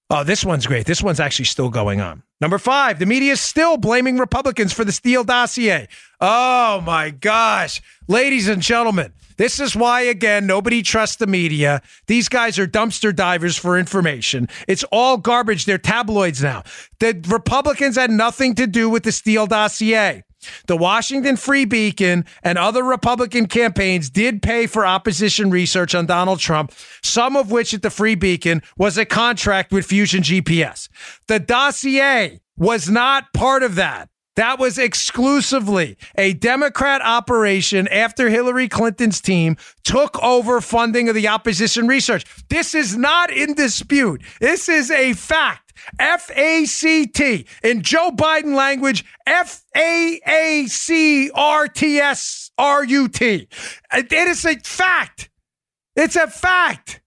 Oh, this one's great. This one's actually still going on. Number five, the media is still blaming Republicans for the Steele dossier. Oh my gosh. Ladies and gentlemen, this is why, again, nobody trusts the media. These guys are dumpster divers for information. It's all garbage. They're tabloids now. The Republicans had nothing to do with the Steele dossier. The Washington Free Beacon and other Republican campaigns did pay for opposition research on Donald Trump, some of which at the Free Beacon was a contract with Fusion GPS. The dossier was not part of that. That was exclusively a Democrat operation after Hillary Clinton's team took over funding of the opposition research. This is not in dispute. This is a fact. F A C T. In Joe Biden language, F A A C R T S R U T. It is a fact. It's a fact.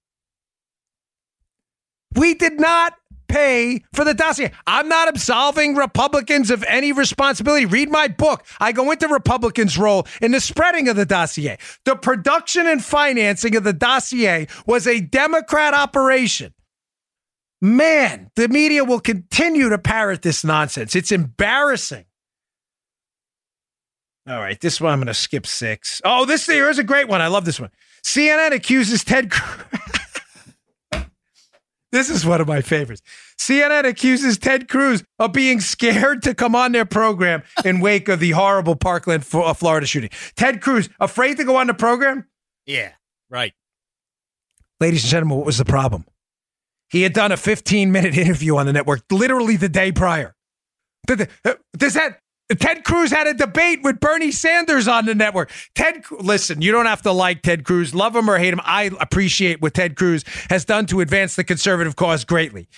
We did not pay for the dossier. I'm not absolving Republicans of any responsibility. Read my book. I go into Republicans' role in the spreading of the dossier. The production and financing of the dossier was a Democrat operation. Man, the media will continue to parrot this nonsense. It's embarrassing. All right, this one I'm going to skip six. Oh, this here's a great one. I love this one. CNN accuses Ted Cruz. This is one of my favorites. CNN accuses Ted Cruz of being scared to come on their program in wake of the horrible Parkland, uh, Florida shooting. Ted Cruz, afraid to go on the program? Yeah, right. Ladies and gentlemen, what was the problem? He had done a 15 minute interview on the network literally the day prior. Uh, Does that Ted Cruz had a debate with Bernie Sanders on the network. Ted, listen, you don't have to like Ted Cruz, love him or hate him. I appreciate what Ted Cruz has done to advance the conservative cause greatly.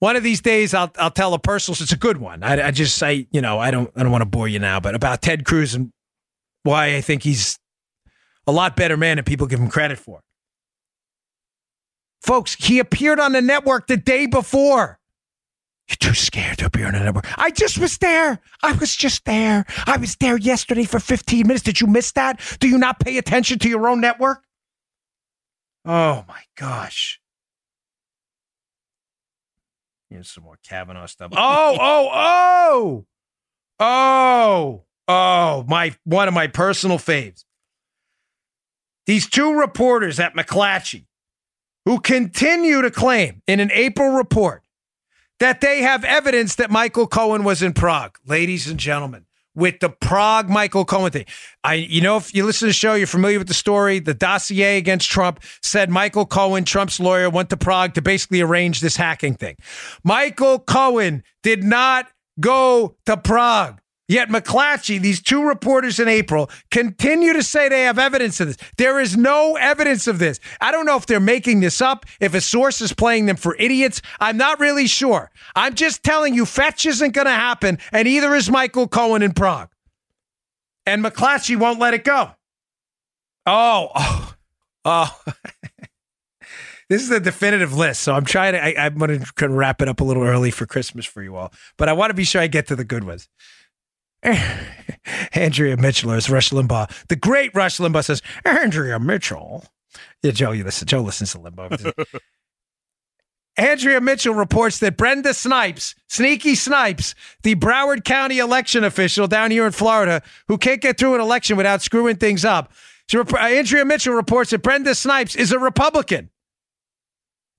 One of these days, I'll I'll tell a personal. It's a good one. I, I just say, you know, I don't I don't want to bore you now, but about Ted Cruz and why I think he's a lot better man than people give him credit for. Folks, he appeared on the network the day before. You're too scared to appear on the network. I just was there. I was just there. I was there yesterday for 15 minutes. Did you miss that? Do you not pay attention to your own network? Oh my gosh. Here's some more Kavanaugh stuff. Oh, oh, oh, oh, oh, my one of my personal faves. These two reporters at McClatchy who continue to claim in an April report that they have evidence that Michael Cohen was in Prague. Ladies and gentlemen, with the Prague Michael Cohen thing. I you know if you listen to the show, you're familiar with the story. The dossier against Trump said Michael Cohen, Trump's lawyer, went to Prague to basically arrange this hacking thing. Michael Cohen did not go to Prague. Yet McClatchy, these two reporters in April, continue to say they have evidence of this. There is no evidence of this. I don't know if they're making this up, if a source is playing them for idiots. I'm not really sure. I'm just telling you, fetch isn't going to happen, and either is Michael Cohen in Prague. And McClatchy won't let it go. Oh, oh, oh. this is the definitive list. So I'm trying to, I, I'm going to wrap it up a little early for Christmas for you all, but I want to be sure I get to the good ones. Andrea Mitchell, as Rush Limbaugh, the great Rush Limbaugh says, Andrea Mitchell. Yeah, Joe, you listen. Joe listens to Limbaugh. Andrea Mitchell reports that Brenda Snipes, Sneaky Snipes, the Broward County election official down here in Florida, who can't get through an election without screwing things up. Rep- Andrea Mitchell reports that Brenda Snipes is a Republican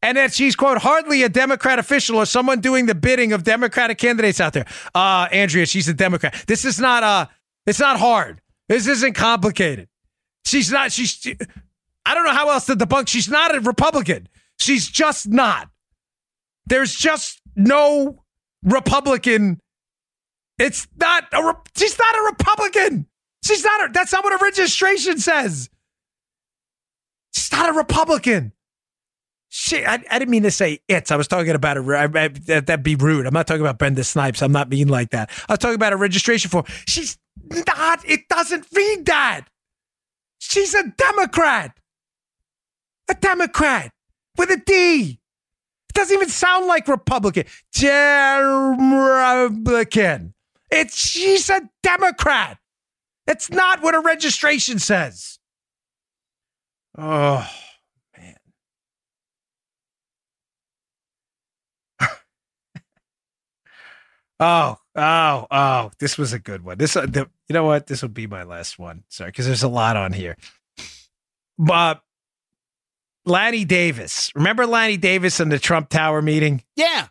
and that she's quote hardly a Democrat official or someone doing the bidding of Democratic candidates out there. Uh, Andrea, she's a Democrat. This is not uh it's not hard. This isn't complicated. She's not. She's. She, I don't know how else to debunk. She's not a Republican. She's just not. There's just no Republican. It's not a. She's not a Republican. She's not. A, that's not what her registration says. She's not a Republican. Shit, I, I didn't mean to say it. I was talking about a. I, I, that, that'd be rude. I'm not talking about Brenda Snipes. I'm not being like that. I was talking about a registration form. She's not. It doesn't read that. She's a Democrat. A Democrat with a D. It doesn't even sound like Republican. Republican. It's she's a Democrat. It's not what a registration says. Oh oh, oh, oh! This was a good one. This, uh, the, you know what? This will be my last one. Sorry, because there's a lot on here. But Lanny Davis. Remember Lanny Davis in the Trump Tower meeting? Yeah.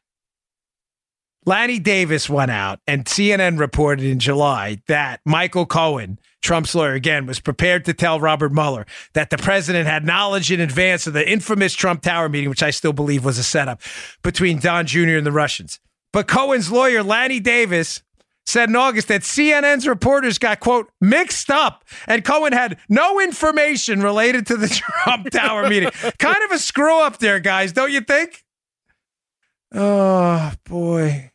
Lanny Davis went out, and CNN reported in July that Michael Cohen, Trump's lawyer, again, was prepared to tell Robert Mueller that the president had knowledge in advance of the infamous Trump Tower meeting, which I still believe was a setup between Don Jr. and the Russians. But Cohen's lawyer, Lanny Davis, said in August that CNN's reporters got, quote, mixed up and Cohen had no information related to the Trump Tower meeting. Kind of a screw up there, guys, don't you think? Oh, boy.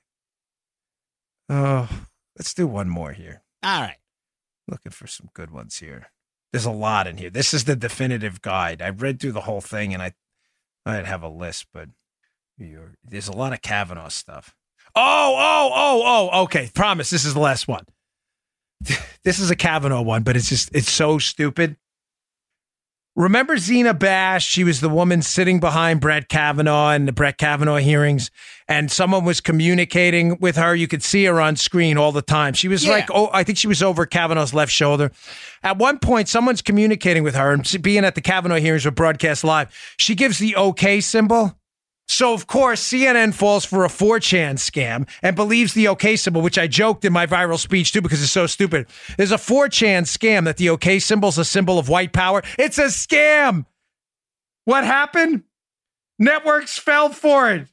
Oh, let's do one more here. All right. Looking for some good ones here. There's a lot in here. This is the definitive guide. I read through the whole thing and I I'd have a list, but there's a lot of Kavanaugh stuff. Oh, oh, oh, oh. Okay, promise. This is the last one. This is a Kavanaugh one, but it's just it's so stupid. Remember Zina Bash? She was the woman sitting behind Brett Kavanaugh in the Brett Kavanaugh hearings, and someone was communicating with her. You could see her on screen all the time. She was yeah. like, oh, I think she was over Kavanaugh's left shoulder. At one point, someone's communicating with her, and being at the Kavanaugh hearings or broadcast live, she gives the OK symbol. So, of course, CNN falls for a 4chan scam and believes the OK symbol, which I joked in my viral speech too because it's so stupid. There's a 4chan scam that the OK symbol is a symbol of white power. It's a scam. What happened? Networks fell for it.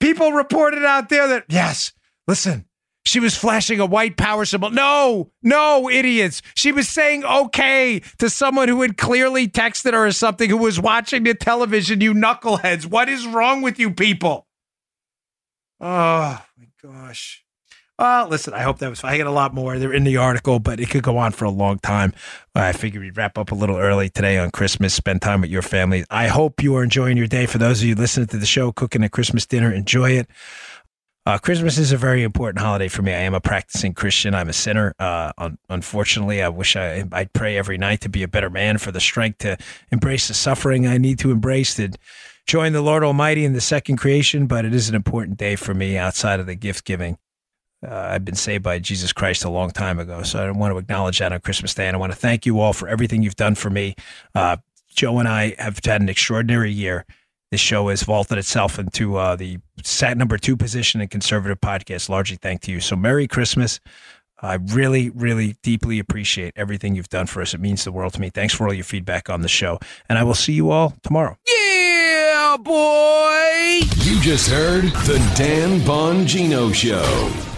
People reported out there that, yes, listen, she was flashing a white power symbol. No, no, idiots. She was saying okay to someone who had clearly texted her or something who was watching the television, you knuckleheads. What is wrong with you people? Oh, my gosh. Well, listen, I hope that was. I get a lot more. They're in the article, but it could go on for a long time. Uh, I figured we'd wrap up a little early today on Christmas. Spend time with your family. I hope you are enjoying your day. For those of you listening to the show, cooking a Christmas dinner, enjoy it. Uh, Christmas is a very important holiday for me. I am a practicing Christian. I'm a sinner. Uh, un- unfortunately, I wish I I pray every night to be a better man for the strength to embrace the suffering I need to embrace to join the Lord Almighty in the second creation. But it is an important day for me outside of the gift giving. Uh, I've been saved by Jesus Christ a long time ago, so I want to acknowledge that on Christmas Day, and I want to thank you all for everything you've done for me. Uh, Joe and I have had an extraordinary year this show has vaulted itself into uh, the set number two position in conservative podcast, largely thanks to you. So, Merry Christmas. I really, really deeply appreciate everything you've done for us. It means the world to me. Thanks for all your feedback on the show. And I will see you all tomorrow. Yeah, boy. You just heard the Dan Bongino Show.